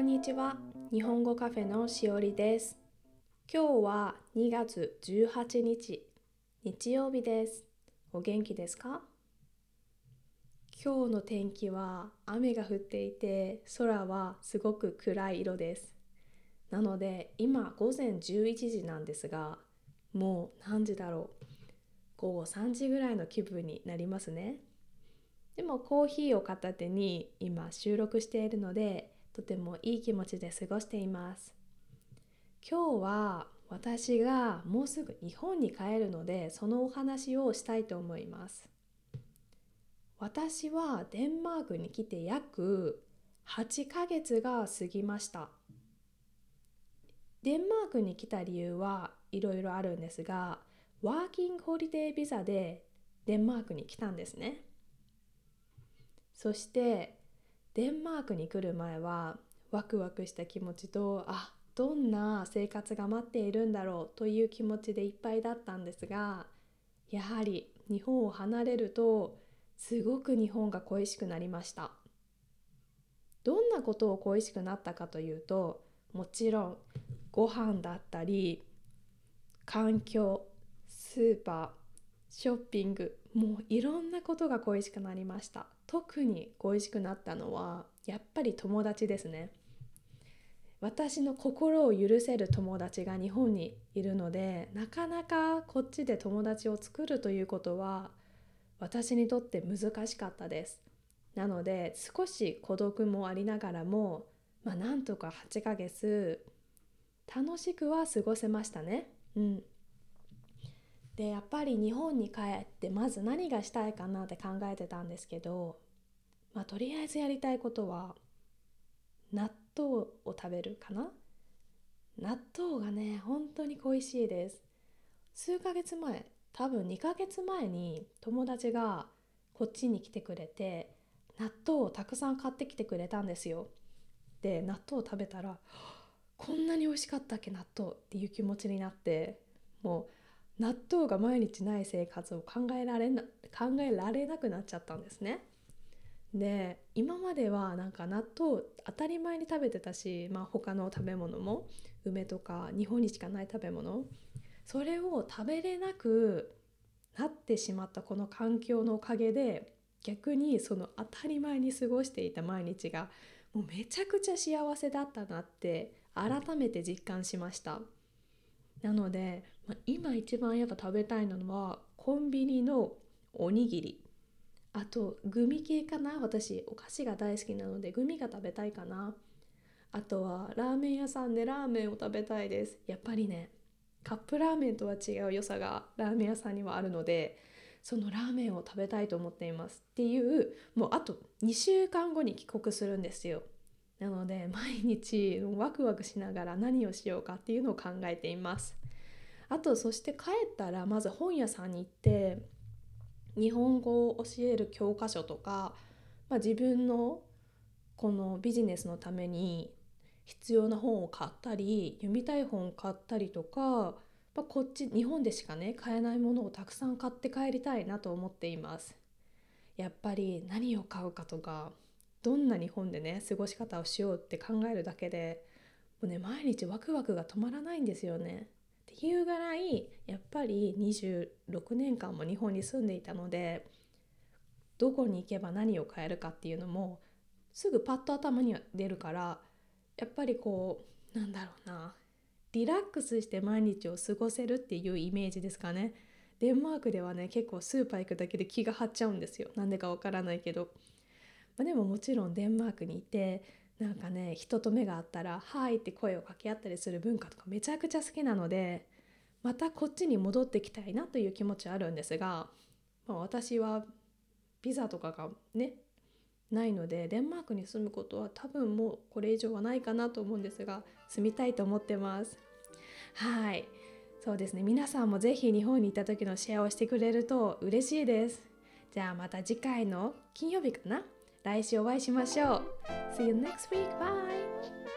こんにちは。日本語カフェのしおりです。今日は2月18日、日曜日です。お元気ですか？今日の天気は雨が降っていて、空はすごく暗い色です。なので今午前11時なんですが、もう何時だろう？午後3時ぐらいの気分になりますね。でもコーヒーを片手に今収録しているのでとてもいい気持ちで過ごしています。今日は私がもうすぐ日本に帰るのでそのお話をしたいと思います。私はデンマークに来て約8ヶ月が過ぎました。デンマークに来た理由はいろいろあるんですがワーキングホリデービザでデンマークに来たんですね。そしてデンマークに来る前はワクワクした気持ちとあどんな生活が待っているんだろうという気持ちでいっぱいだったんですがやはり日本を離れるとすごく日本が恋しくなりました。どんなことを恋しくなったかというともちろんご飯だったり環境スーパーショッピング。もういろんなことが恋しくなりました。特に恋しくなったのはやっぱり友達ですね。私の心を許せる友達が日本にいるのでなかなかこっちで友達を作るということは私にとって難しかったです。なので少し孤独もありながらもまあなんとか8ヶ月楽しくは過ごせましたね。うん。でやっぱり日本に帰ってまず何がしたいかなって考えてたんですけど、まあ、とりあえずやりたいことは納豆を食べるかな。納豆がね本当に恋しいです。数ヶ月前多分2ヶ月前に友達がこっちに来てくれて納豆をたくさん買ってきてくれたんですよ。で納豆を食べたらこんなに美味しかったっけ納豆っていう気持ちになってもう納豆が毎日ない生活を考えられな考えられなくなっちゃったんですね。で今まではなんか納豆当たり前に食べてたし、まあ、他の食べ物も梅とか日本にしかない食べ物それを食べれなくなってしまったこの環境のおかげで逆にその当たり前に過ごしていた毎日がもうめちゃくちゃ幸せだったなって改めて実感しました。なので、まあ、今一番やっぱ食べたいのはコンビニのおにぎり。あとグミ系かな私お菓子が大好きなのでグミが食べたいかな。あとはラーメン屋さんでラーメンを食べたいです。やっぱりねカップラーメンとは違う良さがラーメン屋さんにはあるのでそのラーメンを食べたいと思っています。っていうもうあと2週間後に帰国するんですよ。なので毎日ワクワクしながら何をしようかっていうのを考えています。あとそして帰ったらまず本屋さんに行って日本語を教える教科書とか、まあ、自分のこのビジネスのために必要な本を買ったり読みたい本を買ったりとか、まあ、こっち日本でしかね買えないものをたくさん買って帰りたいなと思っています。やっぱり何を買うかとかどんな日本でね過ごし方をしようって考えるだけでもうね毎日ワクワクが止まらないんですよね。っていうぐらいやっぱり26年間も日本に住んでいたのでどこに行けば何を買えるかっていうのもすぐパッと頭には出るからやっぱりこうなんだろうなリラックスして毎日を過ごせるっていうイメージですかね。デンマークではね結構スーパー行くだけで気が張っちゃうんですよなんでかわからないけどまあ、でももちろんデンマークにいてなんかね人と目があったら「はい」って声を掛け合ったりする文化とかめちゃくちゃ好きなのでまたこっちに戻ってきたいなという気持ちはあるんですが、まあ、私はビザとかがねないのでデンマークに住むことは多分もうこれ以上はないかなと思うんですが住みたいと思ってます。はい。そうですね。皆さんも是非日本に行った時のシェアをしてくれると嬉しいです。じゃあまた次回の金曜日かな？来週お会いしましょう See you next week! Bye!